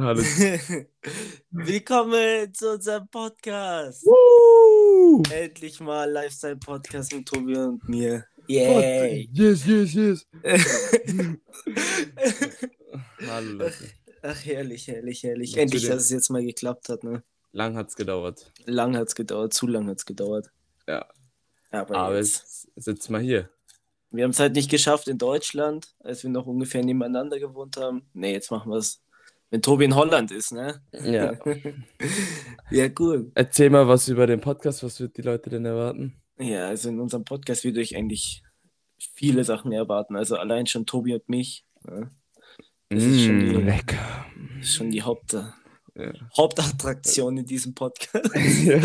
Hallo. Willkommen zu unserem Podcast. Woo! Endlich mal Lifestyle-Podcast mit Tobi und mir. Yay! Yes, yes, yes. Hallo Leute. Ach, herrlich, herrlich, herrlich. Ja, Endlich, dass es jetzt mal geklappt hat, ne? Lang hat's gedauert. Lang hat's gedauert, zu lang hat's gedauert. Ja. Aber, Aber jetzt. sitzen wir hier. Wir haben es halt nicht geschafft in Deutschland, als wir noch ungefähr nebeneinander gewohnt haben. Ne, jetzt machen wir es, wenn Tobi in Holland ist, ne? Ja. ja, cool. Erzähl mal was über den Podcast. Was wird die Leute denn erwarten? Ja, also in unserem Podcast wird euch eigentlich viele Sachen erwarten. Also allein schon Tobi und mich. Ne? Das ist schon die- Mm, lecker. Schon die Haupt Ja. Hauptattraktion in diesem Podcast. Ja.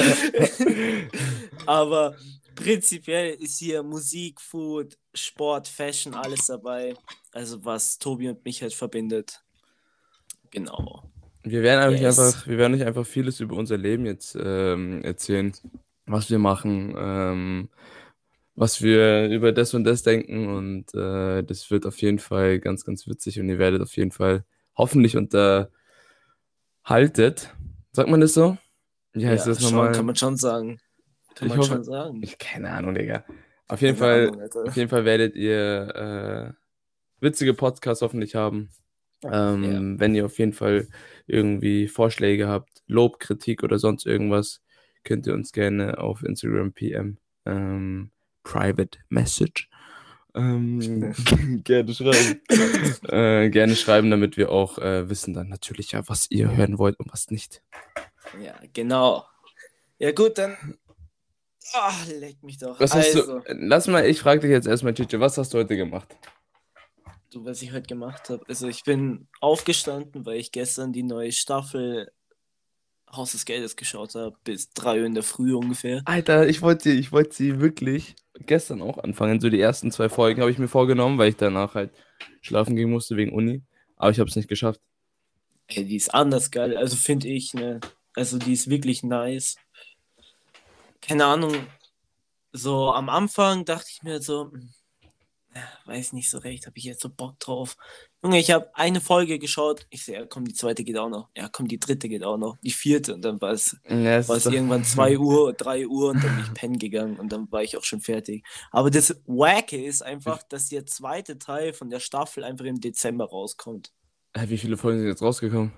Aber prinzipiell ist hier Musik, Food, Sport, Fashion, alles dabei. Also was Tobi und mich halt verbindet. Genau. Wir werden eigentlich Yes. einfach, wir werden nicht einfach vieles über unser Leben jetzt ähm, erzählen, was wir machen, ähm, was wir über das und das denken und äh, das wird auf jeden Fall ganz, ganz witzig und ihr werdet auf jeden Fall hoffentlich unterhaltet. Sagt man das so? Wie heißt ja, das schon, nochmal? kann man schon sagen. Kann Ich man hoffe- schon sagen. Ich keine Ahnung, Digga. Auf jeden Keine Fall, Ahnung, auf jeden Fall werdet ihr äh, witzige Podcasts hoffentlich haben. Ähm, Wenn ihr auf jeden Fall irgendwie Vorschläge habt, Lob, Kritik oder sonst irgendwas, könnt ihr uns gerne auf Instagram PM ähm, Private Message ähm, gerne schreiben. äh, gerne schreiben, damit wir auch äh, wissen dann natürlich ja, was ihr hören wollt und was nicht. Ja, genau. Ja gut, dann. Ah, leck mich doch. Was hast also, du? Lass mal, ich frage dich jetzt erstmal, Chiche, was hast du heute gemacht? Du, was ich heute gemacht habe. Also ich bin aufgestanden, weil ich gestern die neue Staffel Haus des Geldes geschaut habe, bis 3 Uhr in der Früh ungefähr. Alter, ich wollte, ich wollte sie wirklich gestern auch anfangen. So die ersten zwei Folgen habe ich mir vorgenommen, weil ich danach halt schlafen gehen musste wegen Uni. Aber ich habe es nicht geschafft. Ey, die ist anders geil, also finde ich, ne? Also die ist wirklich nice. Keine Ahnung, so am Anfang dachte ich mir so, hm, weiß nicht so recht, habe ich jetzt so Bock drauf. Junge, ich habe eine Folge geschaut, ich sehe, ja, komm, die zweite geht auch noch. Ja, komm, die dritte geht auch noch. Die vierte und dann war es war irgendwann 2 Uhr, 3 Uhr und dann bin ich pennen gegangen und dann war ich auch schon fertig. Aber das Wacke ist einfach, dass der zweite Teil von der Staffel einfach im Dezember rauskommt. Wie viele Folgen sind jetzt rausgekommen?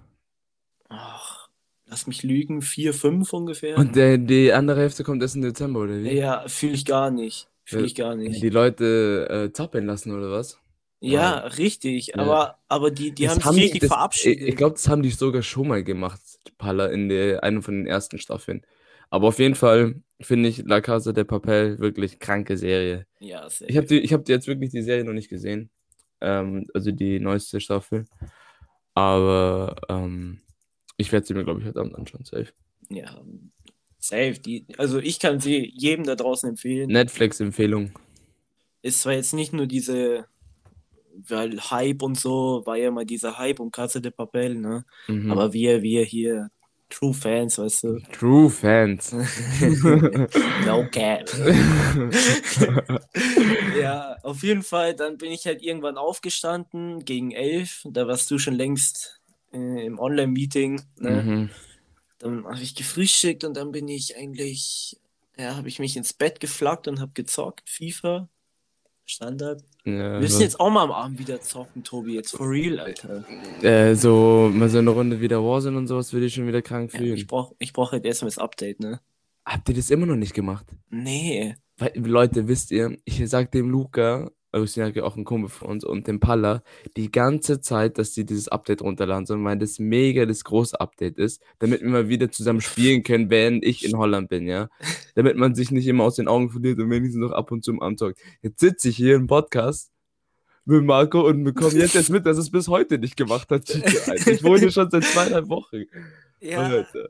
Ach, lass mich lügen, 4, 5 ungefähr. Und der, die andere Hälfte kommt erst im Dezember, oder wie? Ja, fühle ich gar nicht. Fühle Ja, ich gar nicht. Die Leute äh, zappeln lassen, oder was? Ja, richtig. Ja. Aber, aber die, die Das haben sich richtig das, verabschiedet. Ich, ich glaube, das haben die sogar schon mal gemacht, Palla, in der, einer von den ersten Staffeln. Aber auf jeden Fall finde ich La Casa de Papel wirklich kranke Serie. ja, sehr Ich habe die, ich hab die jetzt wirklich die Serie noch nicht gesehen. Ähm, also die neueste Staffel. Aber ähm, ich werde sie mir, glaube ich, heute Abend anschauen. Safe. Ja, safe. Die, also ich kann sie jedem da draußen empfehlen. Netflix-Empfehlung. Ist zwar jetzt nicht nur diese, weil Hype und so, war ja mal dieser Hype um Casa de Papel, ne? Mhm. Aber wir, wir hier, True Fans, weißt du? True Fans. no cap. ja, auf jeden Fall, dann bin ich halt irgendwann aufgestanden gegen elf. Da warst du schon längst äh, im Online-Meeting. Ne? mhm. Dann habe ich gefrühstückt und dann bin ich eigentlich, ja, habe ich mich ins Bett geflaggt und habe gezockt. FIFA. Standard. ja, Wir müssen so, jetzt auch mal am Abend wieder zocken, Tobi. Jetzt for real, Alter. äh, so mal so eine Runde wieder Warzone und sowas würde ich schon wieder krank Ja, fühlen. ich brauche ich brauch halt erstmal das Update, ne? Habt ihr das immer noch nicht gemacht? Nee. Weil, Leute, wisst ihr, ich sag dem Luca, Lucian auch ein Kumpel von uns, und dem Palla, die ganze Zeit, dass die dieses Update runterladen sollen, weil das mega das große Update ist, damit wir mal wieder zusammen spielen können, während ich in Holland bin, ja. Damit man sich nicht immer aus den Augen verliert und wenigstens noch ab und zu am Talk. Jetzt sitze ich hier im Podcast mit Marco und bekomme jetzt erst mit, dass es bis heute nicht gemacht hat. Ich wohne schon seit zweieinhalb Wochen. Ja, Alter.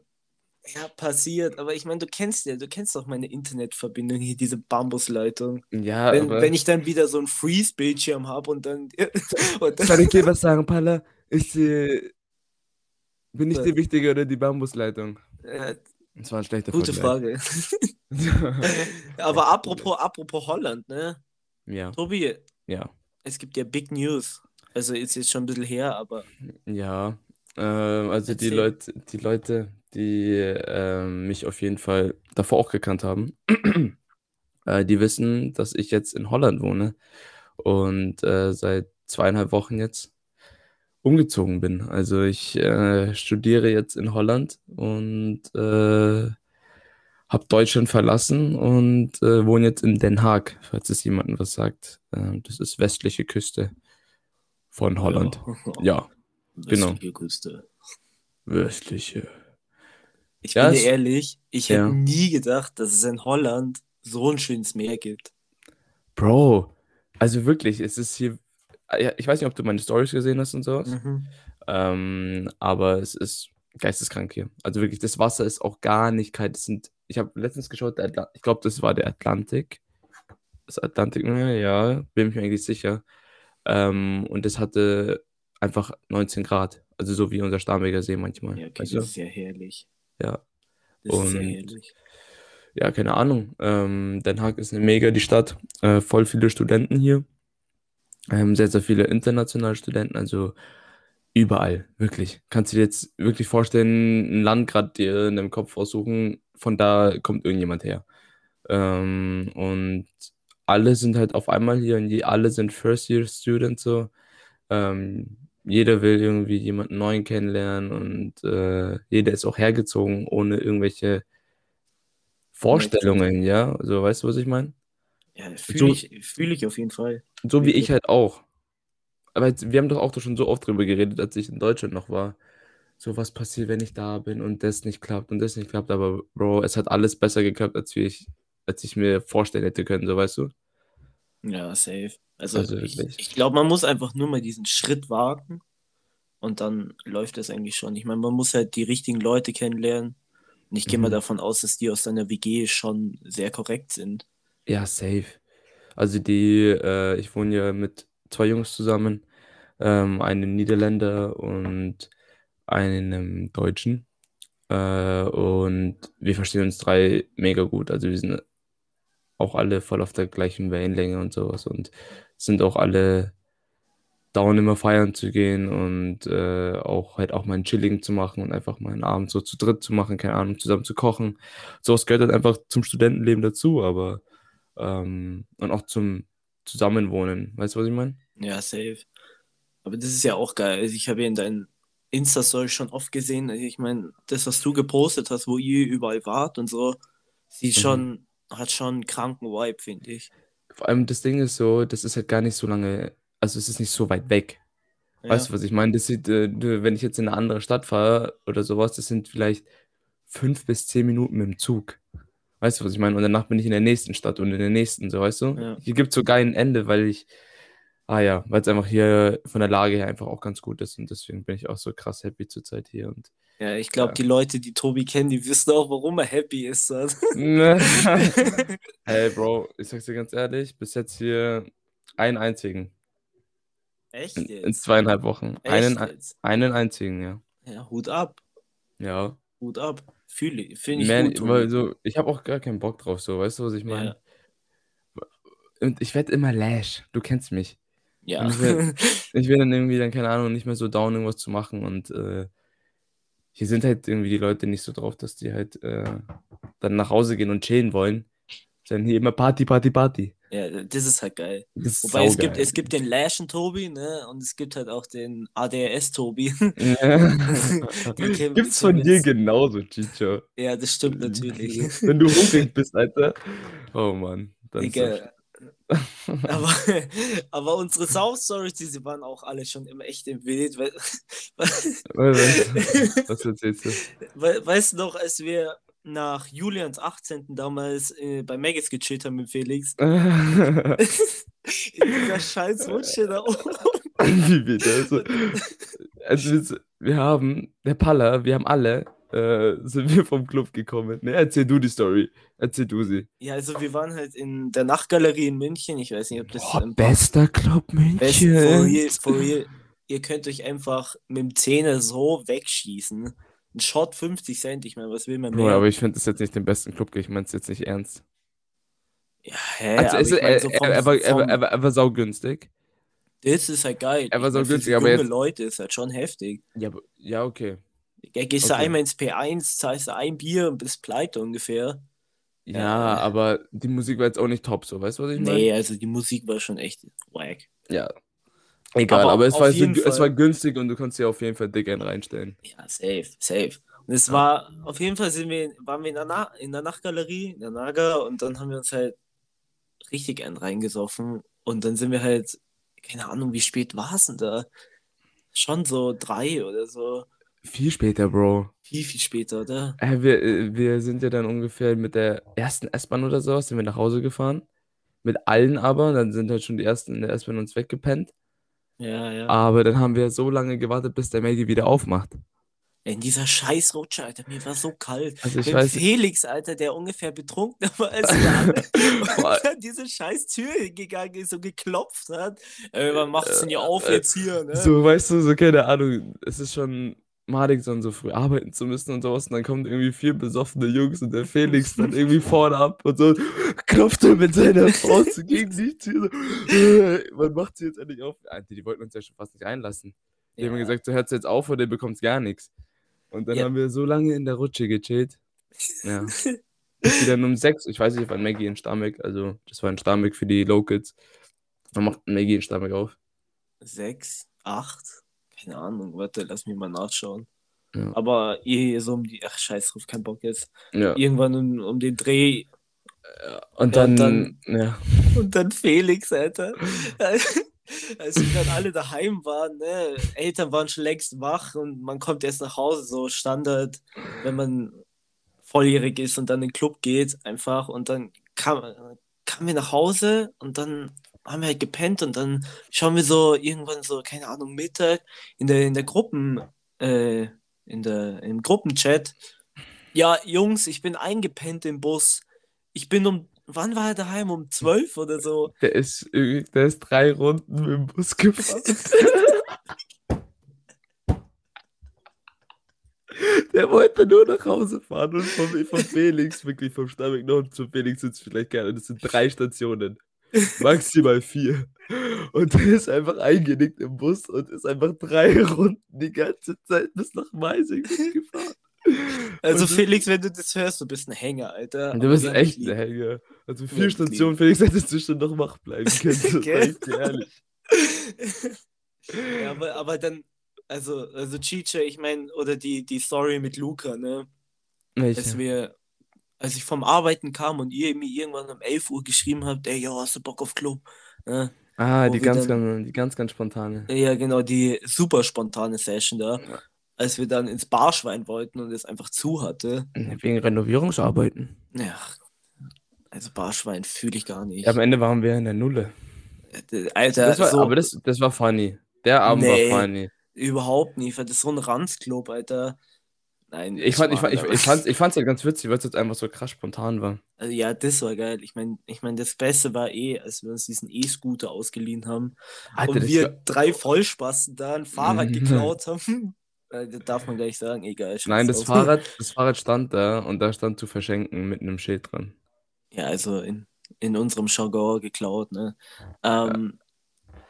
Ja, passiert. Aber ich meine, du kennst ja, du kennst doch meine Internetverbindung hier, diese Bambusleitung. Ja, Wenn, aber wenn ich dann wieder so einen Freeze-Bildschirm habe und dann. und soll dann ich dir was sagen, Palla? Ich äh, bin nicht Was? die Wichtige oder die Bambusleitung. äh, Das war ein schlechter gute Vergleich. Frage. Aber apropos, apropos Holland, ne? ja, Tobi, ja, es gibt ja Big News. Also ist jetzt schon ein bisschen her, aber ja. Ähm, also die Erzähl. Leute, die Leute, die ähm, mich auf jeden Fall davor auch gekannt haben, äh, die wissen, dass ich jetzt in Holland wohne und äh, seit zweieinhalb Wochen jetzt umgezogen bin. Also ich äh, studiere jetzt in Holland und äh, habe Deutschland verlassen und äh, wohne jetzt in Den Haag, falls es jemandem was sagt. Äh, das ist westliche Küste von Holland. Ja, genau. Westliche Küste. westliche. Ich Ja, bin dir ehrlich, ich ja. hätte nie gedacht, dass es in Holland so ein schönes Meer gibt. Bro, also wirklich, es ist hier. Ja, Ich weiß nicht, ob du meine Stories gesehen hast und sowas. Mhm. Ähm, aber es ist geisteskrank hier. Also wirklich, das Wasser ist auch gar nicht kalt. Es sind, ich habe letztens geschaut, ich glaube, das war der Atlantik. Das Atlantikmeer, ja, bin ich mir eigentlich sicher. Ähm, und es hatte einfach 19 Grad. Also so wie unser Starnberger See manchmal. Ja, okay, weißt das ist ja herrlich. Ja. Das ist Und- herrlich. Ja, keine Ahnung. Ähm, Den Haag ist eine mega die Stadt. Äh, voll viele Studenten hier. Ähm, sehr, sehr viele internationale Studenten. Also überall, wirklich. Kannst du dir jetzt wirklich vorstellen, ein Land gerade dir in deinem Kopf aussuchen, von da kommt irgendjemand her. Ähm, und alle sind halt auf einmal hier und die, alle sind First-Year-Students so. Ähm, jeder will irgendwie jemanden neuen kennenlernen und äh, jeder ist auch hergezogen ohne irgendwelche Vorstellungen, ja. So, weißt du, was ich meine? Ja, So- fühle ich, fühl ich auf jeden Fall. So wie ich halt auch. Aber jetzt, wir haben doch auch schon so oft drüber geredet, als ich in Deutschland noch war. So, was passiert, wenn ich da bin und das nicht klappt und das nicht klappt. Aber Bro, es hat alles besser geklappt, als ich, als ich mir vorstellen hätte können, so weißt du? Ja, safe. Also, Also ich, ich glaube, man muss einfach nur mal diesen Schritt wagen und dann läuft das eigentlich schon. Ich meine, man muss halt die richtigen Leute kennenlernen. Und ich gehe mal Mhm. davon aus, dass die aus deiner WG schon sehr korrekt sind. Ja, safe. Also die, äh, ich wohne ja mit zwei Jungs zusammen, ähm, einem Niederländer und einem Deutschen. Äh, und wir verstehen uns drei mega gut. Also wir sind auch alle voll auf der gleichen Wellenlänge und sowas und sind auch alle down immer feiern zu gehen und äh, auch halt auch mal ein Chilling zu machen und einfach mal einen Abend so zu dritt zu machen, keine Ahnung, zusammen zu kochen. Sowas gehört halt einfach zum Studentenleben dazu, aber ähm, und auch zum Zusammenwohnen. Weißt du, was ich meine? Ja, safe. Aber das ist ja auch geil. Also ich habe ja in deinen Insta-Story schon oft gesehen. Also ich meine, das, was du gepostet hast, wo ihr überall wart und so, sieht Mhm. schon, hat schon einen kranken Vibe, finde ich. Vor allem das Ding ist so, das ist halt gar nicht so lange, also es ist nicht so weit weg. Ja. Weißt du, was ich meine? Das sieht, äh, wenn ich jetzt in eine andere Stadt fahre oder sowas, das sind vielleicht fünf bis zehn Minuten mit dem Zug. Weißt du, was ich meine? Und danach bin ich in der nächsten Stadt und in der nächsten, so weißt du? Ja. Hier gibt es sogar ein Ende, weil ich, ah ja, weil es einfach hier von der Lage her einfach auch ganz gut ist und deswegen bin ich auch so krass happy zurzeit hier und Ja, ich glaube, Ja. die Leute, die Tobi kennen, die wissen auch, warum er happy ist. Dann. Hey Bro, ich sag's dir ganz ehrlich, bis jetzt hier einen einzigen. Echt In, in jetzt? zweieinhalb Wochen. Echt Einen, ein- jetzt? einen einzigen, ja. Ja, Hut ab. Ja. Hut ab. Fühle ich. Finde ich Mehr, gut, weil so, ich habe auch gar keinen Bock drauf, so, weißt du, was ich meine? Und ich werde immer Lash, du kennst mich. Ja. Und ich will dann irgendwie dann, keine Ahnung, nicht mehr so down irgendwas zu machen und äh, hier sind halt irgendwie die Leute nicht so drauf, dass die halt äh, dann nach Hause gehen und chillen wollen. Sondern hier immer Party, Party, Party. ja, das ist halt geil. Ist Wobei es gibt, es gibt den Lashen Tobi, ne? Und es gibt halt auch den ADRS Tobi. Den kennen- Gibt's von dir genauso, Chicho. ja, das stimmt natürlich. Wenn du hungrig bist, Alter. Oh Mann. Dann ist Digga. Aber, aber unsere South Stories, die waren auch alle schon immer echt im Bild. Weil, Was, erzählst du? weil, weißt du noch, als wir nach Julians 18. damals äh, bei Maggis gechillt haben mit Felix, in dieser scheiß Rutsche da oben. Wie bitte? Also, also wir, wir haben, der Palla, wir haben alle, äh, sind wir vom Club gekommen. Ne, erzähl du die Story. Erzähl du sie. Ja, also wir waren halt in der Nachtgalerie in München. Ich weiß nicht, ob das Boah, bester Club Best, for München. real, for real. Ihr könnt euch einfach mit dem Zähne so wegschießen. Ein Shot 50 Cent, ich meine, was will man mehr? aber ich finde das jetzt nicht den besten Club. Ich meine es jetzt nicht ernst. ja, hä, Also, ist, ich mein, er, so vom, er, war, er, war, er, war, er war saugünstig. Das ist halt geil. Er war Ich so mein, für günstig, so aber junge jetzt- Leute ist halt schon heftig. Ja, aber- ja, okay. Ja, gehst du Okay. einmal ins P1, zahlst du ein Bier und bist pleite ungefähr. Ja, Ja. aber die Musik war jetzt auch nicht top, so, weißt du, was ich meine? Nee, also die Musik war schon echt wack. Ja. Egal, Aber aber, es, war so, es war günstig und du konntest dir auf jeden Fall dick einen reinstellen. Ja, safe, safe. Und es war, auf jeden Fall sind wir, waren wir in der, Na in der Nachtgalerie, in der Naga, und dann haben wir uns halt richtig einen reingesoffen. Und dann sind wir halt, keine Ahnung, wie spät war es denn da? Schon so drei oder so. Viel später, Bro. Viel, viel später, oder? Äh, wir, wir sind ja dann ungefähr mit der ersten S-Bahn oder so, sind wir nach Hause gefahren. Mit allen aber, dann sind halt schon die ersten in der S-Bahn uns weggepennt. Ja, ja. Aber dann haben wir so lange gewartet, bis der Maggie wieder aufmacht. In dieser Scheißrutsche, Alter, mir war so kalt. Also ich Mit weiß, Felix, Alter, der ungefähr betrunkener war als dann diese scheiß Tür hingegangen ist und geklopft hat. Ey, wann macht's denn hier auf äh, jetzt hier, ne? so, weißt du, so keine Ahnung, es ist schon madig, so, so früh arbeiten zu müssen und sowas. Und dann kommen irgendwie vier besoffene Jungs und der Felix dann irgendwie vorne ab und so klopft er mit seiner Faust gegen die Tür. So, äh, wann macht sie jetzt endlich auf? Alter, die wollten uns ja schon fast nicht einlassen. Die haben Ja. gesagt, so hört jetzt auf oder ihr bekommt gar nichts. Und dann Ja. haben wir so lange in der Rutsche gechillt. Ja. Bis dann um sechs, ich weiß nicht, wann Maggie in Starnberg, also das war in Starnberg für die Locals. Wann macht Maggie in Starnberg auf? Sechs, acht, keine Ahnung, warte, lass mich mal nachschauen. Ja. Aber ihr so um die, ach scheiß drauf, kein Bock jetzt. Ja. Irgendwann um, um den Dreh Und Ja, dann, dann- ja. und dann Felix, Alter. Als wir dann alle daheim waren, ne, Eltern waren schon längst wach und man kommt erst nach Hause, so Standard, wenn man volljährig ist und dann in den Club geht, einfach. Und dann kam, kamen wir nach Hause und dann haben wir halt gepennt und dann schauen wir so irgendwann so, keine Ahnung, Mittag in der, in der Gruppen, äh, in der, im Gruppenchat. Ja, Jungs, ich bin eingepennt im Bus. Ich bin um, wann war er daheim? Um 12 oder so? Der ist, der ist drei Runden mit dem Bus gefahren. Der wollte nur nach Hause fahren und vom Felix, wirklich vom Starnberg noch zu Felix sind es vielleicht gerne. Das sind drei Stationen. Maximal vier. Und der ist einfach eingenickt im Bus und ist einfach drei Runden die ganze Zeit bis nach Meising gefahren. Also Und- Felix, wenn du das hörst, du bist ein Hänger, Alter. Du Aber bist echt ein. Hänger. Also vier. Stationen, Felix, hättest du schon noch wach bleiben können. Das ich dir ehrlich. ja, aber, aber dann, also, also Chicha, ich meine, oder die, die Story mit Luca, ne? Welche? wir, als ich vom Arbeiten kam und ihr mir irgendwann um 11 Uhr geschrieben habt, ey, ja, hast du Bock auf Club? Ne? Ah, wo die ganz, dann- ganz, die ganz, ganz spontane. Ja, genau, die super spontane Session da, Ja. als wir dann ins Barschwein wollten und es einfach zu hatte. Wegen Renovierungsarbeiten. Ja, also Barschwein fühle ich gar nicht. Ja, am Ende waren wir in der Nulle. Alter, Das war, so, aber das, das war funny. Der Abend Nee. war funny. überhaupt nicht, weil das ist so ein Ranzclub, Alter. Nein, Ich, fand, ich, war- fand, ich, ich, fand's, ich fand's halt ganz witzig, weil es jetzt einfach so krass spontan war. Also ja, das war geil. Ich meine, ich mein, das Beste war eh, als wir uns diesen E-Scooter ausgeliehen haben Alter, und wir war- drei Vollspasten da ein Fahrrad Mhm. geklaut haben. Äh, Das darf man gleich sagen, egal. Nein, das. Fahrrad, das Fahrrad stand da und da stand zu verschenken mit einem Schild dran. Ja, also in, in unserem Jargon geklaut, ne? Ähm,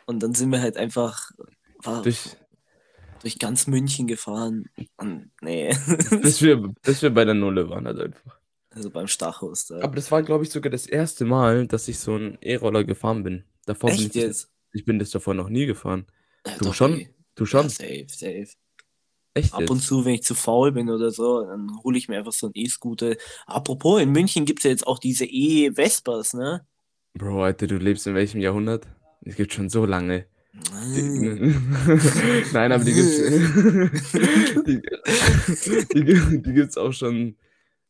Und dann sind wir halt einfach war, durch, Durch, ganz München gefahren. Und nee, bis, wir, bis wir bei der Nulle waren halt einfach. also beim Stachus da. Aber das war, glaube ich, sogar das erste Mal, dass ich so einen E-Roller gefahren bin. Davor bin Echt ich, das- jetzt? ich bin das davor noch nie gefahren. Ja, du doch, schon? ey. Du schon? Ja, safe, safe. Echt Ab jetzt? und zu, wenn ich zu faul bin oder so, dann hole ich mir einfach so einen E-Scooter. Apropos, in München gibt es ja jetzt auch diese E-Vespas, ne? Bro, Alter, du lebst in welchem Jahrhundert? Es gibt schon so lange. Nein, aber die gibt's. die, die, die gibt's auch schon.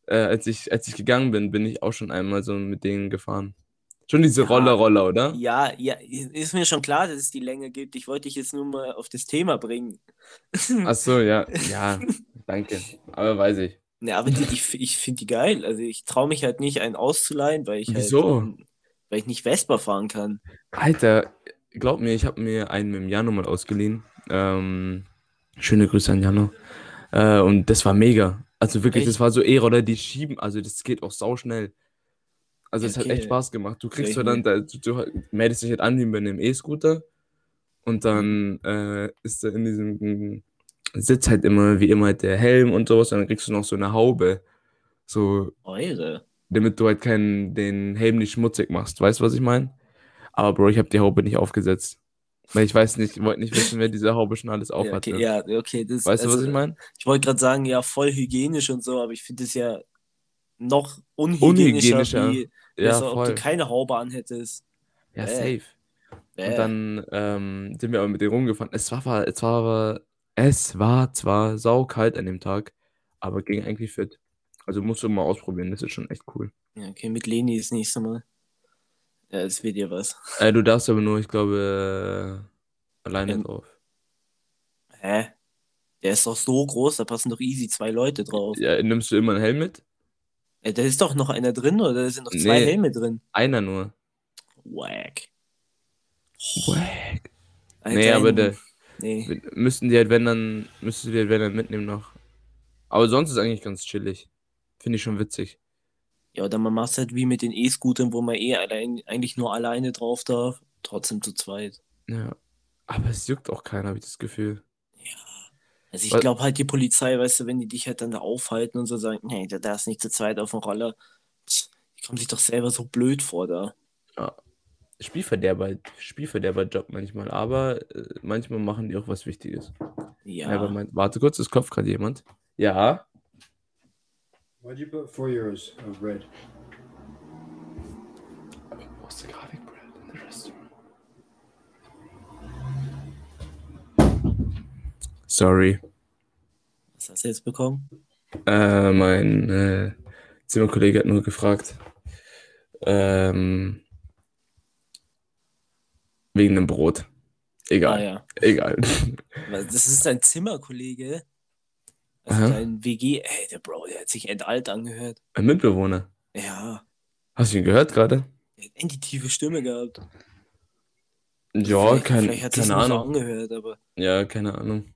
Äh, als, ich, als ich gegangen bin, bin ich auch schon einmal so mit denen gefahren. Schon diese Ja. Roller-Roller, oder? Ja, ja, ist mir schon klar, dass es die Länge gibt. Ich wollte dich jetzt nur mal auf das Thema bringen. Ach so, ja. Ja, danke. Aber weiß ich. Ja, aber die, ich, ich finde die geil. Also ich traue mich halt nicht, einen auszuleihen, weil ich halt, Wieso? ähm, weil ich nicht Vespa fahren kann. Alter, glaub mir, ich habe mir einen mit dem Jano mal ausgeliehen. Ähm, schöne Grüße an Jano. Äh, und das war mega. Also wirklich, Echt? das war so E-Roller, die schieben, also das geht auch sauschnell. Also Ja, es hat okay. echt Spaß gemacht. Du kriegst so Vielleicht dann, da, du, du meldest dich halt an wie bei einem E-Scooter Und dann äh, ist da in diesem Sitz halt immer, wie immer, halt der Helm und sowas. Und dann kriegst du noch so eine Haube. So, Eure. damit du halt keinen, den Helm nicht schmutzig machst. Weißt du, was ich meine? Aber Bro, ich habe die Haube nicht aufgesetzt. Weil ich weiß nicht, ich wollte nicht wissen, wer diese Haube schon alles Ja, aufhat. okay, ne? ja, okay. Das, Weißt du, was also, ich meine? Ich wollte gerade sagen, ja, voll hygienisch und so, aber ich finde es ja noch unhygienischer, Unhygienischer. wie Ja, besser, ob du keine Haube anhättest. Ja, Äh. safe. Und Äh, dann ähm, sind wir aber mit denen rumgefahren. Es war, es war, es war zwar saukalt an dem Tag, aber ging eigentlich fit. Also musst du mal ausprobieren, das ist schon echt cool. ja, okay, mit Leni das nächste Mal. Ja, es wird dir was. Äh, du darfst aber nur, ich glaube, äh, alleine Ähm, drauf. Hä? Der ist doch so groß, da passen doch easy zwei Leute drauf. Ja, nimmst du immer einen Helm mit? Äh, da ist doch noch einer drin, oder? Da sind noch zwei Nee. Helme drin. Einer nur. Wack. Wack. Alter, Nee, aber der, Nee. müssten die halt, wenn dann, müsstest du die halt, wenn dann mitnehmen noch. Aber sonst ist eigentlich ganz chillig. Finde ich schon witzig. Ja, oder man macht halt wie mit den E-Scootern, wo man eh allein, eigentlich nur alleine drauf darf. Trotzdem zu zweit. Ja. Aber es juckt auch keiner, habe ich das Gefühl. Ja. Also ich glaube halt die Polizei, weißt du, wenn die dich halt dann da aufhalten und so sagen, nee, der darf nicht zu zweit auf dem Roller. Die kommen sich doch selber so blöd vor da. Spielverderber, Spielverderber-Job manchmal, aber äh, manchmal machen die auch was Wichtiges. Ja. Aber mein, warte kurz, es klopft gerade jemand. Ja. Why'd you put four euros of red? What's the garlic bread in the restaurant? Sorry. Was hast du jetzt bekommen? Äh, mein äh, Zimmerkollege hat nur gefragt. Ähm, wegen dem Brot. Egal. Ah ja. Egal. Das ist dein Zimmerkollege. Also Aha. dein WG. Ey, der Bro, der hat sich endalt angehört. Ein Mitbewohner. Ja. Hast du ihn gehört gerade? Der hat endlich tiefe Stimme gehabt. Ja, vielleicht, kein, vielleicht keine so Ahnung. angehört, aber. Ja, keine Ahnung.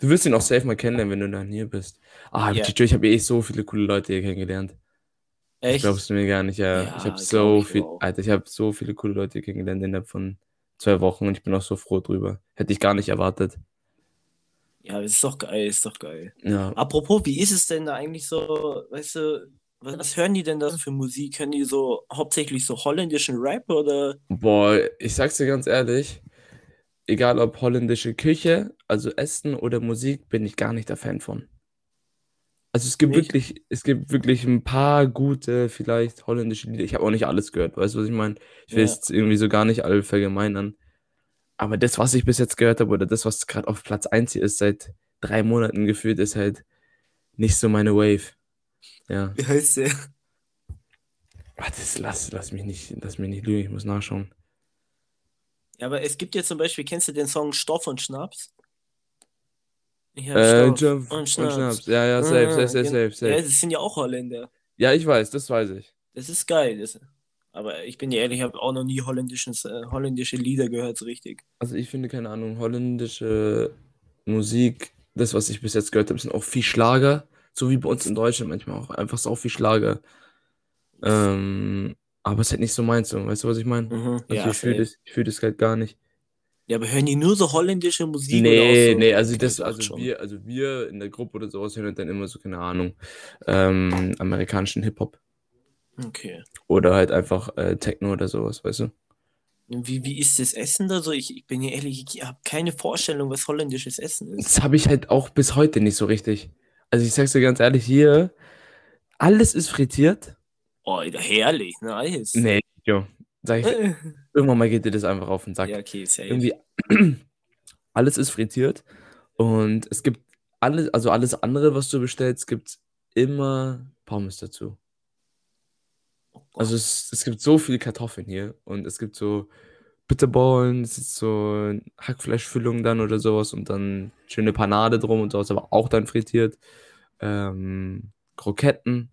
Du wirst ihn auch safe mal kennenlernen, wenn du dann hier bist. Ah, Ja. Ich habe eh so viele coole Leute hier kennengelernt. Echt? Glaubst du mir gar nicht, ja. Ja, ich habe so ich viel, auch. Alter, ich habe so viele coole Leute hier kennengelernt innerhalb von zwei Wochen und ich bin auch so froh drüber. Hätte ich gar nicht erwartet. Ja, ist doch geil, ist doch geil. Ja. Apropos, wie ist es denn da eigentlich so, weißt du, was, was hören die denn da für Musik? Hören die so hauptsächlich so holländischen Rap oder? Boah, ich sag's dir ganz ehrlich, egal ob holländische Küche, also Essen oder Musik, bin ich gar nicht der Fan von. Also es gibt Nicht? wirklich, es gibt wirklich ein paar gute, vielleicht holländische Lieder. Ich habe auch nicht alles gehört, weißt du, was ich meine? Ich will Ja. jetzt irgendwie so gar nicht alle verallgemeinern. Aber das, was ich bis jetzt gehört habe, oder das, was gerade auf Platz 1 hier ist, seit drei Monaten gefühlt, ist halt nicht so meine Wave. Ja. Wie heißt der? Warte, lass, lass mich nicht, lass mich nicht lügen, ich muss nachschauen. Ja, aber es gibt ja zum Beispiel, kennst du den Song Stoff und Schnaps? Hab Äh, Stoff Jump und Schnaps. Ja, ja, safe, Ah, safe, safe, gen- safe, safe. Ja, das sind ja auch Holländer. Ja, ich weiß, das weiß ich. Das ist geil. Das, aber ich bin dir ehrlich, ich habe auch noch nie holländisches, äh, holländische Lieder gehört, so richtig. Also ich finde, keine Ahnung, holländische Musik, das, was ich bis jetzt gehört habe, sind auch viel Schlager, so wie bei uns in Deutschland manchmal auch. Einfach so viel Schlager. Ähm, aber es ist halt nicht so meins, so. Weißt du, was ich meine? Mhm. Also Ja, ich fühle das, ich fühl das halt gar nicht. ja, aber hören die nur so holländische Musik Nee, so? nee, also das, also wir, also wir in der Gruppe oder sowas hören dann immer so, keine Ahnung, ähm, amerikanischen Hip-Hop. Okay. Oder halt einfach äh, Techno oder sowas, weißt du? Wie, wie ist das Essen da so? Ich, ich bin dir ehrlich, ich habe keine Vorstellung, was holländisches Essen ist. Das habe ich halt auch bis heute nicht so richtig. Also ich sag's dir ganz ehrlich, hier, alles ist frittiert. Oh, herrlich, nice. Nee, jo, sag ich, irgendwann mal geht dir das einfach auf den Sack. Ja, okay, safe. Irgendwie, alles ist frittiert und es gibt alles, also alles andere, was du bestellst, gibt immer Pommes dazu. Oh. Also es, es gibt so viele Kartoffeln hier und es gibt so Bitterballen, es ist so Hackfleischfüllung dann oder sowas und dann schöne Panade drum und sowas, aber auch dann frittiert. Ähm, Kroketten,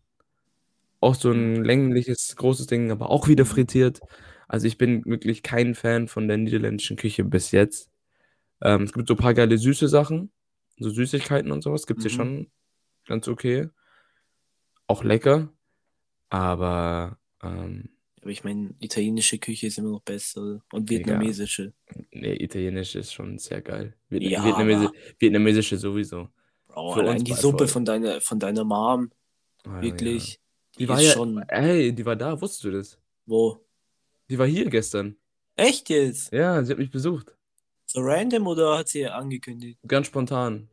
auch so ein längliches, großes Ding, aber auch wieder frittiert. Also ich bin wirklich kein Fan von der niederländischen Küche bis jetzt. Ähm, es gibt so ein paar geile süße Sachen, so Süßigkeiten und sowas, gibt es hier Mhm. schon ganz okay. Auch lecker, aber ähm, Aber ich meine, italienische Küche ist immer noch besser. Und vietnamesische. Nee, italienisch ist schon sehr geil. Vietna Ja, Vietnamesi aber- vietnamesische sowieso. Bro, Für allein die Suppe voll. von deiner, von deiner Mom, Ah, wirklich. Ja. Die, Die war ja, schon. ey, die war da, wusstest du das? Wo? Die war hier gestern. Echt jetzt? Ja, sie hat mich besucht. So random oder hat sie angekündigt? Ganz spontan.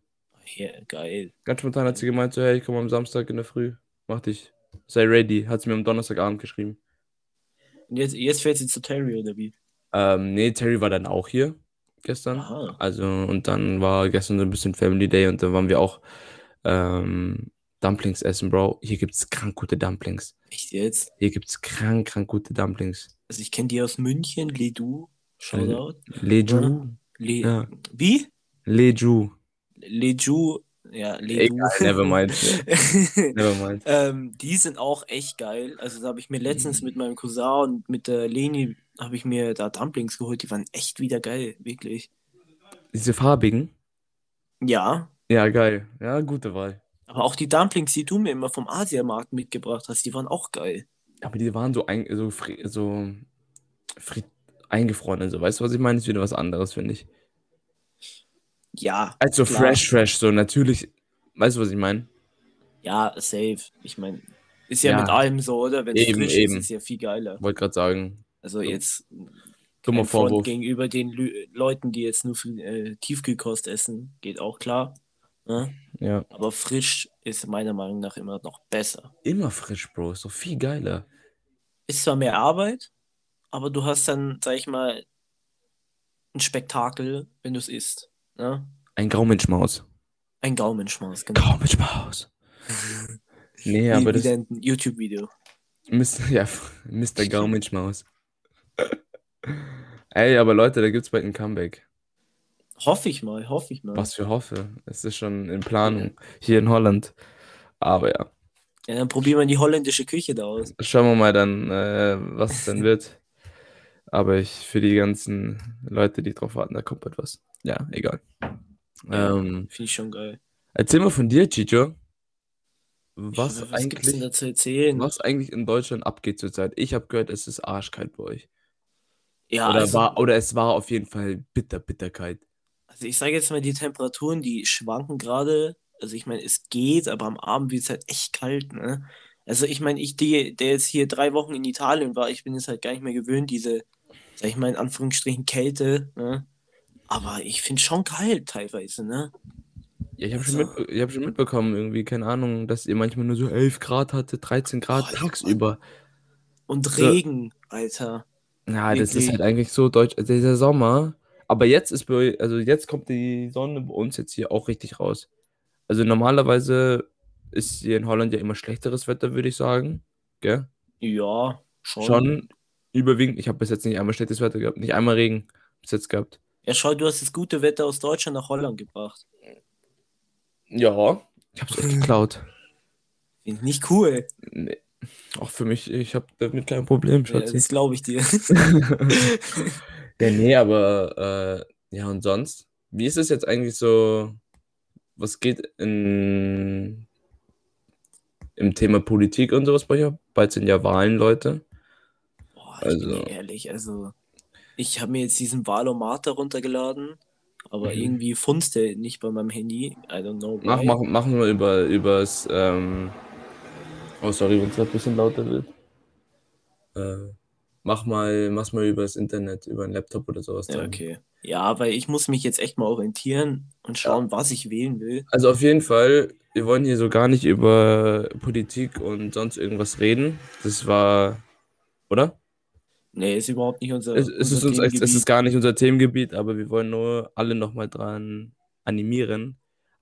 Ja, geil. Ganz spontan hat sie gemeint, so, hey, ich komme am Samstag in der Früh. Mach dich. Sei ready. Hat sie mir am Donnerstagabend geschrieben. Und jetzt, jetzt fährt sie zu Terry oder wie? Ähm, nee, Terry war dann auch hier gestern. Aha. Also, und dann war gestern so ein bisschen Family Day und dann waren wir auch ähm, Dumplings essen, Bro. Hier gibt's krank gute Dumplings. Echt jetzt? Hier gibt's krank, krank gute Dumplings. Also ich kenne die aus München, Ledu. Shoutout. Leju. Le Ja. Wie? Leju. Leju. Ja, Ledu. Egal, never mind. Never mind. ähm, die sind auch echt geil. Also da habe ich mir letztens mit meinem Cousin und mit der Leni habe ich mir da Dumplings geholt. Die waren echt wieder geil, wirklich. Diese farbigen? Ja, Ja, geil. Ja, gute Wahl. aber auch die Dumplings, die du mir immer vom Asiamarkt mitgebracht hast, die waren auch geil. Aber die waren so, ein, so, fri- so fri- eingefroren und so. Weißt du, was ich meine? Ist wieder was anderes, finde ich. Ja, Also klar. fresh, fresh, so natürlich. Weißt du, was ich meine? Ja, safe. Ich meine, ist ja, Ja. mit allem so, oder? Wenn es frisch eben. ist, ist ja viel geiler. Wollte gerade sagen. Also jetzt Dummer Vorwurf. gegenüber den Lü Leuten, die jetzt nur äh, Tiefkühlkost essen, geht auch klar. Ne? Ja. Aber frisch ist meiner Meinung nach immer noch besser. Immer frisch, Bro. Ist doch viel geiler. Ist zwar mehr Arbeit, aber du hast dann, sag ich mal, ein Spektakel, wenn du es isst. Ne? Ein Graumenschmaus. Ein Gaumenschmaus, genau. Graumenschmaus. Nee, aber das. dein YouTube-Video. Mr. Ja, Mr. Graumenschmaus. Ey, aber Leute, da gibt's bald ein Comeback. Hoffe ich mal, hoffe ich mal. Was für hoffe. Es ist schon in Planung. Hier in Holland. Aber ja. Ja, dann probieren wir die holländische Küche da aus. Schauen wir mal dann, äh, was es dann wird. Aber ich, für die ganzen Leute, die drauf warten, da kommt bald was. Ja, egal. Ähm, Finde ich schon geil. erzähl mal von dir, Chicho. Was, was gibt's denn eigentlich, da zu erzählen? was eigentlich in Deutschland abgeht zurzeit? Ich habe gehört, es ist arschkalt bei euch. Ja, oder, also, war, oder es war auf jeden Fall bitter, bitter kalt. also ich sage jetzt mal, die Temperaturen, die schwanken gerade. Also ich meine, es geht, aber am Abend wird es halt echt kalt, ne? Also ich meine, ich, die, der jetzt hier drei Wochen in Italien war, ich bin jetzt halt gar nicht mehr gewöhnt, diese, sag ich mal in Anführungsstrichen, Kälte, ne? Aber ich finde schon kalt teilweise, ne? Ja, ich habe schon, Also- mit, ich hab schon mitbekommen, irgendwie, keine Ahnung, dass ihr manchmal nur so 11 Grad hatte, 13 Grad Oh, tagsüber. Und So. Regen, Alter. Ja, das ist halt eigentlich so deutsch, also dieser Sommer. Aber jetzt ist bei, also jetzt kommt die Sonne bei uns jetzt hier auch richtig raus. Also normalerweise ist hier in Holland ja immer schlechteres Wetter, würde ich sagen. Gell? Ja, schon. Schon überwiegend. Ich habe bis jetzt nicht einmal schlechtes Wetter gehabt, nicht einmal Regen bis jetzt gehabt. Ja, schau, du hast das gute Wetter aus Deutschland nach Holland gebracht. Ja. Ich hab's euch geklaut. Finde ich nicht cool. Nee. Auch für mich, ich habe damit kein Problem, Ja, Schatzi. das glaube ich dir. Ja, nee, aber äh, ja, und sonst? Wie ist es jetzt eigentlich so? Was geht in im Thema Politik und sowas bei euch? Bald sind ja Wahlen, Leute. Boah, ich bin Also- dir ehrlich, also ich habe mir jetzt diesen Valomat runtergeladen, aber Mhm. irgendwie funzt der nicht bei meinem Handy. I don't know Mach, mach, machen wir über übers ähm, Oh, sorry, wenn es ein bisschen lauter wird. Äh, mach mal, mach's mal übers Internet, über einen Laptop oder sowas. Ja, dann. okay. Ja, weil ich muss mich jetzt echt mal orientieren und schauen, was ich wählen will. Also auf jeden Fall, wir wollen hier so gar nicht über Politik und sonst irgendwas reden. Das war, oder? Nee, ist überhaupt nicht unser, Es, es, ist unser uns, es, ist gar nicht unser Themengebiet, aber wir wollen nur alle nochmal dran animieren.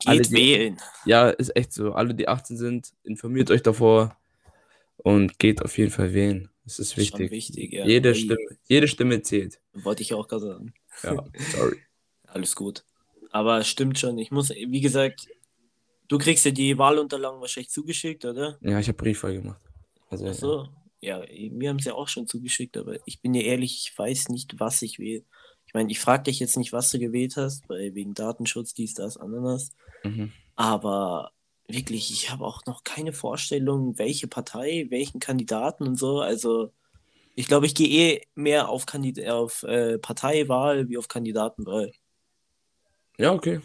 alle, Geht die- wählen. Ja, ist echt so. Alle, die 18 sind, informiert euch davor und geht auf jeden Fall wählen. Das ist wichtig. wichtig, ja. jede, Stimme, jede Stimme zählt. Wollte ich auch gerade sagen. Ja, sorry. Alles gut. Aber es stimmt schon. Ich muss, wie gesagt, du kriegst ja die Wahlunterlagen wahrscheinlich zugeschickt, oder? Ja, ich habe Briefwahl gemacht. Also, Ach so. Ja, mir haben sie ja auch schon zugeschickt, aber ich bin dir ehrlich, ich weiß nicht, was ich wähle. Ich meine, ich frage dich jetzt nicht, was du gewählt hast, weil wegen Datenschutz, dies, das, Ananas. mhm. Aber wirklich, ich habe auch noch keine Vorstellung, welche Partei, welchen Kandidaten und so. Also, Ich glaube, ich gehe eh mehr auf, Kandid auf äh, Parteiwahl wie auf Kandidatenwahl. Ja, okay.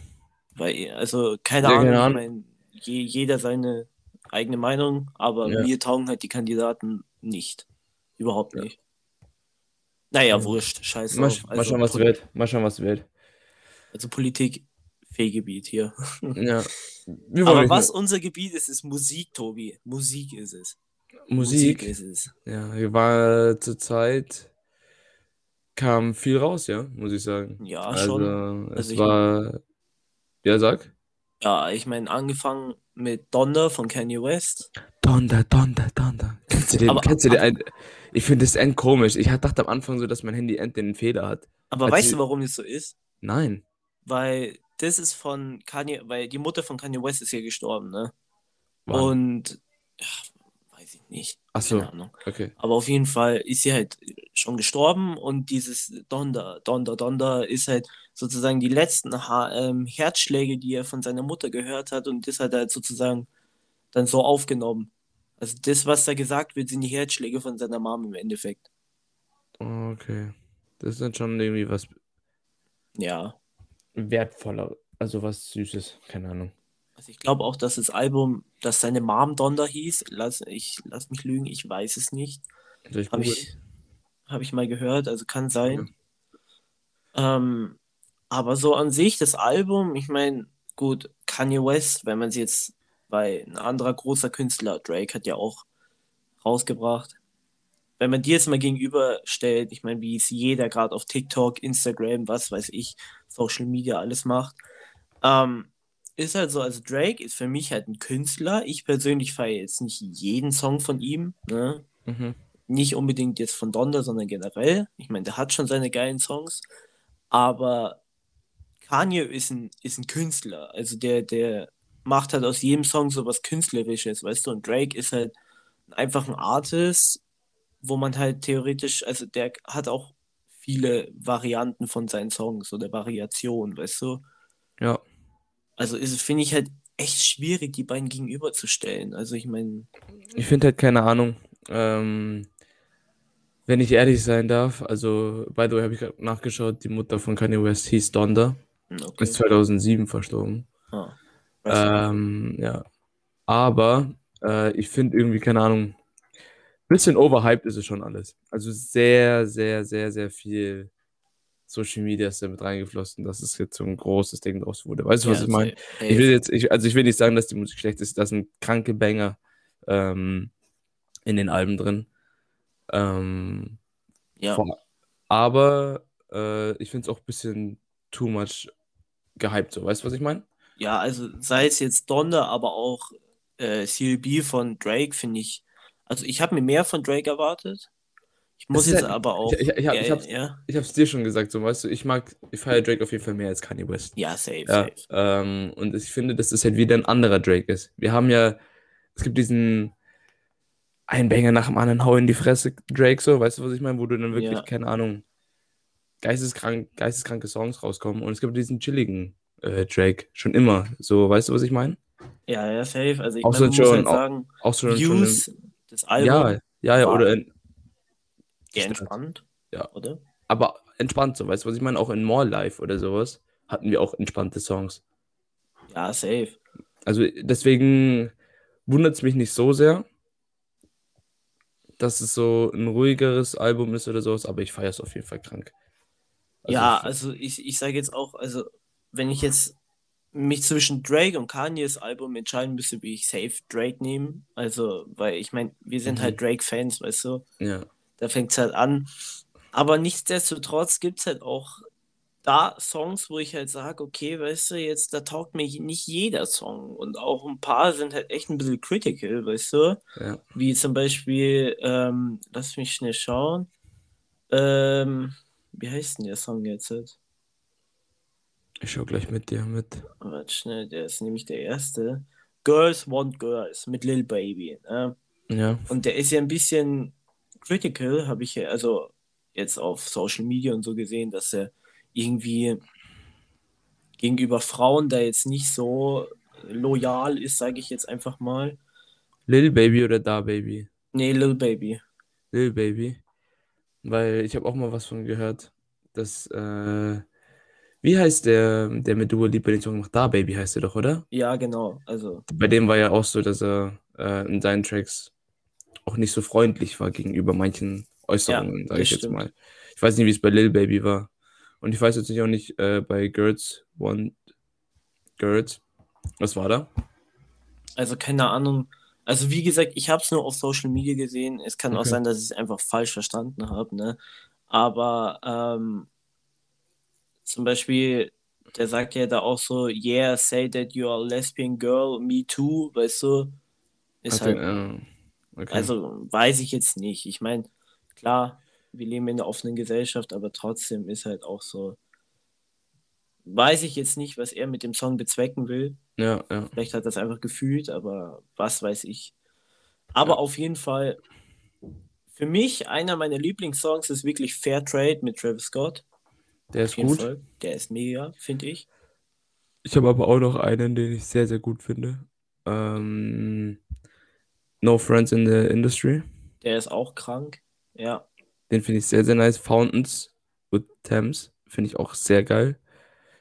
Weil, also, keine Ja, Ahnung, ich meine, je, jeder seine eigene Meinung, aber Ja. mir taugen halt die Kandidaten nicht. Überhaupt nicht. Naja, Ja. wurscht, scheiß Mal, sch- mal Also, schauen, was wird. Mal schauen, was wird. also Politik, Fehlgebiet hier. Ja. Wir Aber was unser Gebiet ist, ist Musik, Tobi. Musik ist es. mehr- Musik. ist es. Ja, hier war zur Zeit kam viel raus, ja, muss ich sagen. Ja, Also, schon. es Also war. Ja, sag. Ja, ich meine, angefangen mit Donner von Kanye West. Donder, Donder, Donder. Kennst du den? Aber- kennst du den? Ich finde das end komisch. Ich dachte am Anfang so, dass mein Handy end den Fehler hat. Aber Hat weißt sie- du, warum das so ist? Nein. Weil das ist von Kanye, weil die Mutter von Kanye West ist ja gestorben, ne? Wann? Und ja, weiß ich nicht. Ach so, Keine Ahnung. okay. Aber auf jeden Fall ist sie halt schon gestorben und dieses Donder, Donder, Donder ist halt sozusagen die letzten ha ähm, Herzschläge, die er von seiner Mutter gehört hat und das hat er halt sozusagen dann so aufgenommen. Also das, was da gesagt wird, sind die Herzschläge von seiner Mom im Endeffekt. Okay. Das ist dann schon irgendwie was Ja. wertvoller, also was Süßes, keine Ahnung. Also ich glaube auch, dass das Album, dass seine Mom Donder hieß, lass, ich lass mich lügen, ich weiß es nicht. Ich Habe ich, hab ich mal gehört, also kann sein. Ähm, aber so an sich, das Album, ich meine, gut, Kanye West, wenn man es jetzt bei ein anderer großer Künstler, Drake hat ja auch rausgebracht. Wenn man die jetzt mal gegenüberstellt, ich meine, wie es jeder gerade auf TikTok, Instagram, was weiß ich, Social Media alles macht, ähm, ist halt so, also Drake ist für mich halt ein Künstler. Ich persönlich feiere jetzt nicht jeden Song von ihm, ne? Mhm. nicht unbedingt jetzt von Donda, sondern generell. Ich meine, der hat schon seine geilen Songs, aber Kanye ist ein, ist ein Künstler. Also der, der macht halt aus jedem Song so was Künstlerisches, weißt du? Und Drake ist halt einfach ein Artist, wo man halt theoretisch, also der hat auch viele Varianten von seinen Songs oder Variationen, weißt du? Ja. Also finde ich halt echt schwierig, die beiden gegenüberzustellen. Also ich meine, Ich finde halt keine Ahnung. Ähm, wenn ich ehrlich sein darf, also, by the way, habe ich gerade nachgeschaut, die Mutter von Kanye West hieß Donda, hm, okay. ist 2007 verstorben. Ah. Ähm, ja. Aber äh, ich finde irgendwie, keine Ahnung, bisschen overhyped ist es schon alles. Also sehr, sehr, sehr, sehr viel Social Media ist da mit reingeflossen, dass es jetzt so ein großes Ding draus wurde. Weißt du, was Ja, ich meine? Ich will jetzt, ich, also ich will nicht sagen, dass die Musik schlecht ist, da sind kranke Banger ähm, in den Alben drin. Ähm, Ja. vor- aber äh, ich finde es auch ein bisschen too much gehypt, so. Weißt du, was ich meine? Ja, also sei es jetzt Donda, aber auch äh, CLB von Drake, finde ich. Also ich habe mir mehr von Drake erwartet. Ich muss jetzt halt- aber auch. ich- ich- ich hab- ja, ich hab's- ja, Ich habe es dir schon gesagt, so, weißt du, ich mag, ich feiere Drake auf jeden Fall mehr als Kanye West. ja, safe, Ja, safe. ähm, und ich finde, dass das halt wieder ein anderer Drake ist. Wir haben ja, es gibt diesen einen Banger nach dem anderen, hau in die Fresse Drake, so, weißt du, was ich meine, wo du dann wirklich, Ja. keine Ahnung, geisteskrank, geisteskranke Songs rauskommen. Und es gibt diesen chilligen äh, Drake, schon immer, so, weißt du, was ich meine? Ja, ja, safe. Also ich Auch meine, so muss schon- halt auch- sagen, Auch schon, schon Views, das im, Album, ja, ja, ja, oder in, entspannt. Ja. Oder? aber entspannt, so, weißt du, was ich meine? Auch in More Life oder sowas hatten wir auch entspannte Songs. Ja, safe. Also deswegen wundert es mich nicht so sehr, dass es so ein ruhigeres Album ist oder sowas, aber ich feiere es auf jeden Fall krank. Also ja, ich- also ich, ich sage jetzt auch, also wenn ich jetzt mich zwischen Drake und Kanyes Album entscheiden müsste, würde ich safe Drake nehmen. Also, weil ich meine, wir sind Mhm. halt Drake-Fans, weißt du? ja, Da fängt es halt an. Aber nichtsdestotrotz gibt es halt auch da Songs, wo ich halt sage, okay, weißt du, jetzt, da taugt mir nicht jeder Song. Und auch ein paar sind halt echt ein bisschen critical, weißt du? ja. Wie zum Beispiel, ähm, lass mich schnell schauen. Ähm, wie heißt denn der Song jetzt? halt? Ich schau gleich mit dir mit. Warte schnell, der ist nämlich der erste. Girls Want Girls mit Lil Baby. Ne? Ja, Und der ist ja ein bisschen critical, habe ich ja, also jetzt auf Social Media und so gesehen, dass er irgendwie gegenüber Frauen da jetzt nicht so loyal ist, sage ich jetzt einfach mal. Lil Baby oder Da Baby? Nee, Lil Baby. Lil Baby. weil ich habe auch mal was von gehört, dass, äh, wie heißt der, der mit Dua Lipa den Song gemacht? Da Baby heißt der doch, oder? Ja, genau. Also, Bei dem war ja auch so, dass er äh, in seinen Tracks auch nicht so freundlich war gegenüber manchen Äußerungen, Ja, sage ich das jetzt stimmt. mal. Ich weiß nicht, wie es bei Lil Baby war. Und ich weiß jetzt nicht auch nicht äh, bei Gertz One Gertz. Was war da? also keine Ahnung. Also wie gesagt, ich habe es nur auf Social Media gesehen. Es kann auch Okay. sein, dass ich es einfach falsch verstanden habe, ne? Aber ähm, zum Beispiel, der sagt ja da auch so, yeah, say that you are a lesbian girl, me too, weißt du? Ist Hat halt, äh, okay. also weiß ich jetzt nicht. Ich meine, klar, wir leben in einer offenen Gesellschaft, aber trotzdem ist halt auch so, weiß ich jetzt nicht, was er mit dem Song bezwecken will. ja, ja. Vielleicht hat er es einfach gefühlt, aber was weiß ich. Aber Ja. auf jeden Fall, für mich, einer meiner Lieblingssongs ist wirklich Fair Trade mit Travis Scott. Der ist gut. Fall. Der ist mega, finde ich. Ich habe aber auch noch einen, den ich sehr, sehr gut finde. Ähm, no Friends in the Industry. Der ist auch krank. Ja. Den finde ich sehr, sehr nice. Fountains with Thames finde ich auch sehr geil.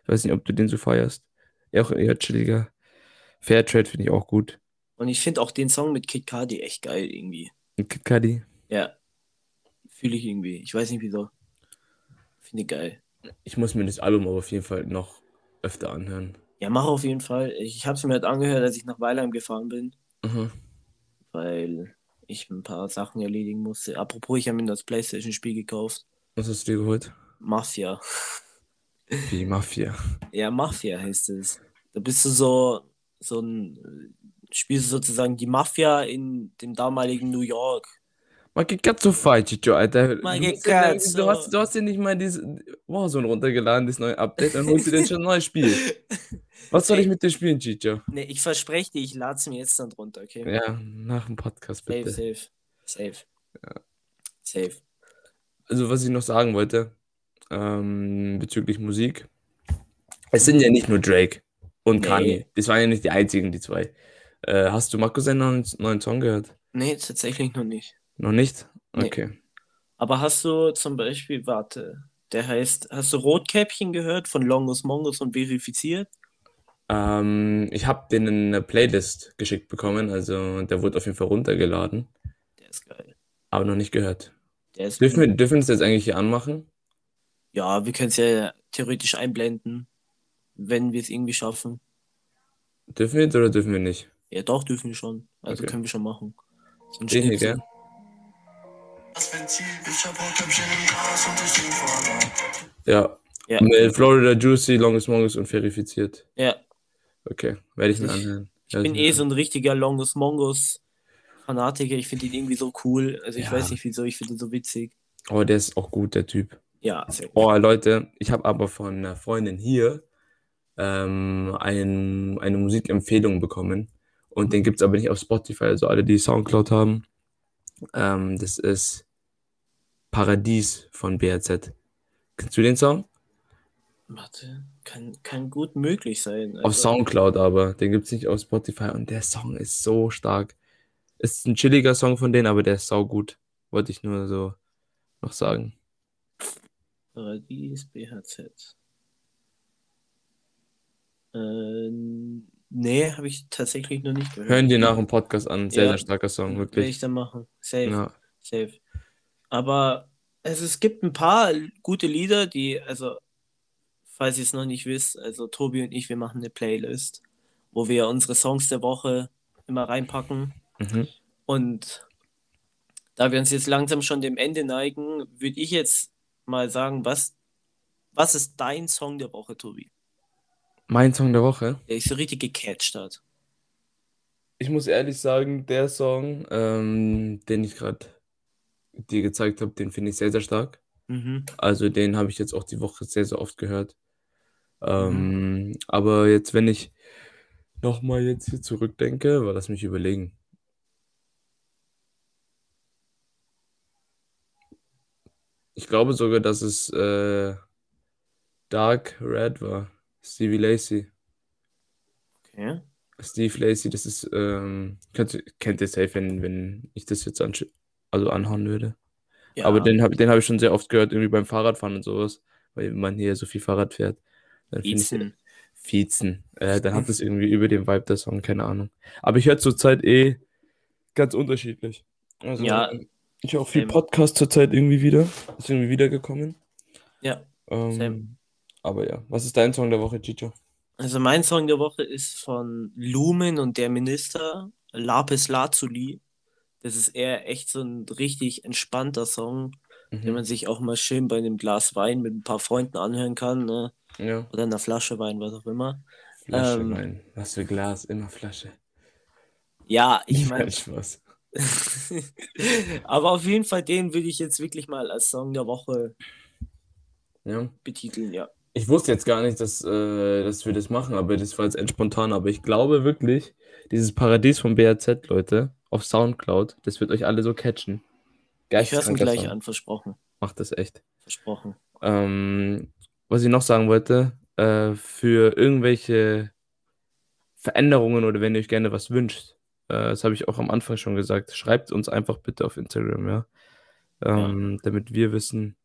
Ich weiß nicht, ob du den so feierst. Ja, auch eher chilliger. Fairtrade finde ich auch gut. Und ich finde auch den Song mit Kid Cudi echt geil irgendwie. Und Kid Cudi. Ja. Fühle ich irgendwie. Ich weiß nicht wieso. Finde ich geil. Ich muss mir das Album aber auf jeden Fall noch öfter anhören. Ja, mach auf jeden Fall. Ich habe es mir halt angehört, als ich nach Weilheim gefahren bin, Mhm. weil ich ein paar Sachen erledigen musste. Apropos, ich habe mir das PlayStation-Spiel gekauft. Was hast du dir geholt? Mafia. Wie Mafia. Ja, Mafia heißt es. Da bist du so, so ein, spielst du sozusagen die Mafia in dem damaligen New York. Ma che cazzo fai, Ciccio, Alter? Ma Du che musst ja- cazzo? Du hast, du hast ja nicht mal dieses Warzone runtergeladen, das neue Update, dann holst du dir schon ein neues Spiel. Was soll ich mit dir spielen, Ciccio? Ne, ich verspreche dir, ich lade es mir jetzt dann drunter, okay? Ja, nach dem Podcast safe, bitte. safe, safe. Safe. Also, was ich noch sagen wollte, ähm, bezüglich Musik. Es sind ja nicht nur Drake und Nee. Kanye. Das waren ja nicht die einzigen, die zwei. Äh, hast du Marco seinen neuen, neuen Song gehört? Nee, tatsächlich noch nicht. Noch nicht? Nee. Okay. Aber hast du zum Beispiel, warte, der heißt, hast du Rotkäppchen gehört von Longus Mongus und verifiziert? Ähm, ich habe denen eine Playlist geschickt bekommen, also der wurde auf jeden Fall runtergeladen, Der ist geil. aber noch nicht gehört. Der ist Dürfen wir, dürfen wir das jetzt eigentlich hier anmachen? Ja, wir können es ja theoretisch einblenden, wenn wir es irgendwie schaffen. Dürfen wir jetzt oder dürfen wir nicht? Ja, doch, dürfen wir schon. Also Okay. können wir schon machen. So ein Den hier, gell? Ja. Ja. Mit Florida Juicy, Longest Mongus und verifiziert. Ja, Okay, werde ich mir Ich- anhören. ich bin eh so ein richtiger Longus Mongus Fanatiker. Ich finde ihn irgendwie so cool. Also ich Ja. weiß nicht wieso, ich finde ihn so witzig. Oh, der ist auch gut, der Typ. Ja, sehr gut. Oh, Leute, ich habe aber von einer Freundin hier ähm, ein, eine Musikempfehlung bekommen. Und den gibt es aber nicht auf Spotify, also alle, die Soundcloud haben. Ähm, das ist Paradies von BRZ. Kennst du den Song? Warte, kann, kann gut möglich sein. Auf Also, Soundcloud aber. Den gibt es nicht auf Spotify. Und der Song ist so stark. Ist ein chilliger Song von denen, aber der ist sau gut. Wollte ich nur so noch sagen. Paradies BHZ. Äh, nee, habe ich tatsächlich noch nicht gehört. Hören dir nach dem Podcast an. Sehr, Ja. sehr starker Song, Werde ich wirklich. dann machen. Safe. Ja. Safe. Aber also es gibt ein paar gute Lieder, die, also, falls ihr es noch nicht wisst, also Tobi und ich, wir machen eine Playlist, wo wir unsere Songs der Woche immer reinpacken. Mhm. Und da wir uns jetzt langsam schon dem Ende neigen, würde ich jetzt mal sagen, was, was ist dein Song der Woche, Tobi? Mein Song der Woche. Der dich so richtig gecatcht hat. Ich muss ehrlich sagen, der Song, ähm, den ich gerade dir gezeigt habe, den finde ich sehr, sehr stark. Mhm. Also den habe ich jetzt auch die Woche sehr, sehr oft gehört. Ähm, aber jetzt, wenn ich nochmal jetzt hier zurückdenke, war lass mich überlegen. Ich glaube sogar, dass es äh, Dark Red war. Stevie Lacey. Okay. Steve Lacey, das ist, ähm, kennt, kennt ihr safe, wenn, wenn ich das jetzt also anhauen würde. Ja, Aber den habe den hab ich schon sehr oft gehört, irgendwie beim Fahrradfahren und sowas, weil man hier so viel Fahrrad fährt. Dann finde ich. Fiezen. Äh, dann hat es irgendwie über den Vibe der Song, keine Ahnung. Aber ich höre zurzeit eh ganz unterschiedlich. Also, Ja, ich höre auch viel same. Podcast zurzeit irgendwie wieder. Ist irgendwie wiedergekommen. Ja, Ähm, aber ja, was ist dein Song der Woche, Chicho? Also mein Song der Woche ist von Lumen und der Minister, Lapis Lazuli. Das ist eher echt so ein richtig entspannter Song, den Mhm. man sich auch mal schön bei einem Glas Wein mit ein paar Freunden anhören kann, ne? Ja, Oder einer Flasche Wein, was auch immer. Flasche Ähm, Wein. Was für Glas, immer Flasche. Ja, ich meine, Kein Spaß. aber auf jeden Fall den will ich jetzt wirklich mal als Song der Woche Ja. betiteln, ja. Ich wusste jetzt gar nicht, dass, äh, dass wir das machen, aber das war jetzt echt spontan. Aber ich glaube wirklich, dieses Paradies von BRZ, Leute, auf Soundcloud, das wird euch alle so catchen. Ich höre es mir gleich an, versprochen. Macht das echt. Versprochen. Ähm, was ich noch sagen wollte, äh, für irgendwelche Veränderungen oder wenn ihr euch gerne was wünscht, äh, das habe ich auch am Anfang schon gesagt, schreibt uns einfach bitte auf Instagram, ja. Ähm, Damit wir wissen,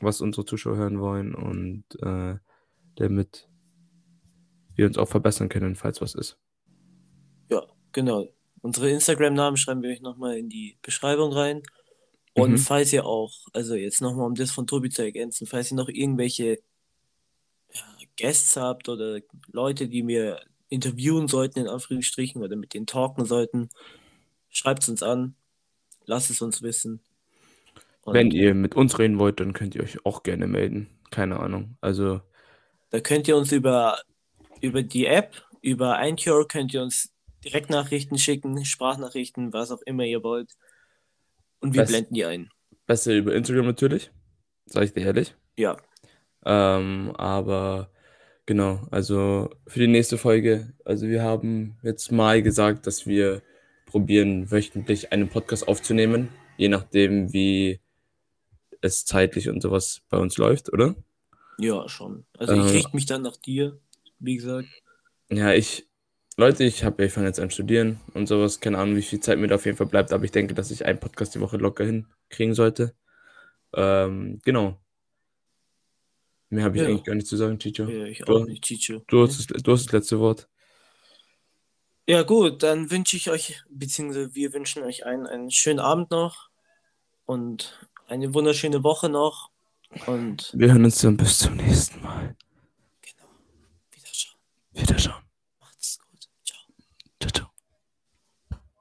was unsere Zuschauer hören wollen und äh, damit wir uns auch verbessern können, falls was ist. Ja, genau. Unsere Instagram-Namen schreiben wir euch nochmal in die Beschreibung rein. Und Mhm. falls ihr auch, also jetzt nochmal, um das von Tobi zu ergänzen, falls ihr noch irgendwelche ja, Guests habt oder Leute, die mir interviewen sollten, in Anführungsstrichen, oder mit denen talken sollten, schreibt es uns an, lasst es uns wissen. Und Wenn ihr mit uns reden wollt, dann könnt ihr euch auch gerne melden. Keine Ahnung. Also, Da könnt ihr uns über, über die App, über Anchor, könnt ihr uns Direktnachrichten schicken, Sprachnachrichten, was auch immer ihr wollt. Und wir Das- blenden die ein. besser über Instagram natürlich, sage ich dir ehrlich. Ja, Ähm, aber genau, also für die nächste Folge, also wir haben jetzt mal gesagt, dass wir probieren, wöchentlich einen Podcast aufzunehmen, je nachdem, wie es zeitlich und sowas bei uns läuft, oder? ja, schon. Also ich Äh, richte mich dann nach dir, wie gesagt. Ja, ich, Leute, ich habe, ich fange jetzt an studieren und sowas, keine Ahnung, wie viel Zeit mir da auf jeden Fall bleibt, aber ich denke, dass ich einen Podcast die Woche locker hinkriegen sollte. Ähm, genau. Mehr habe ich Ja. eigentlich gar nicht zu sagen, Chicho. Ja, ich Du- auch nicht, Chicho. Du hast, das, du hast das letzte Wort. Ja, gut, dann wünsche ich euch, beziehungsweise wir wünschen euch einen, einen schönen Abend noch und eine wunderschöne Woche noch. Und Wir hören uns dann bis zum nächsten Mal. genau, wiederschauen. Wiederschauen.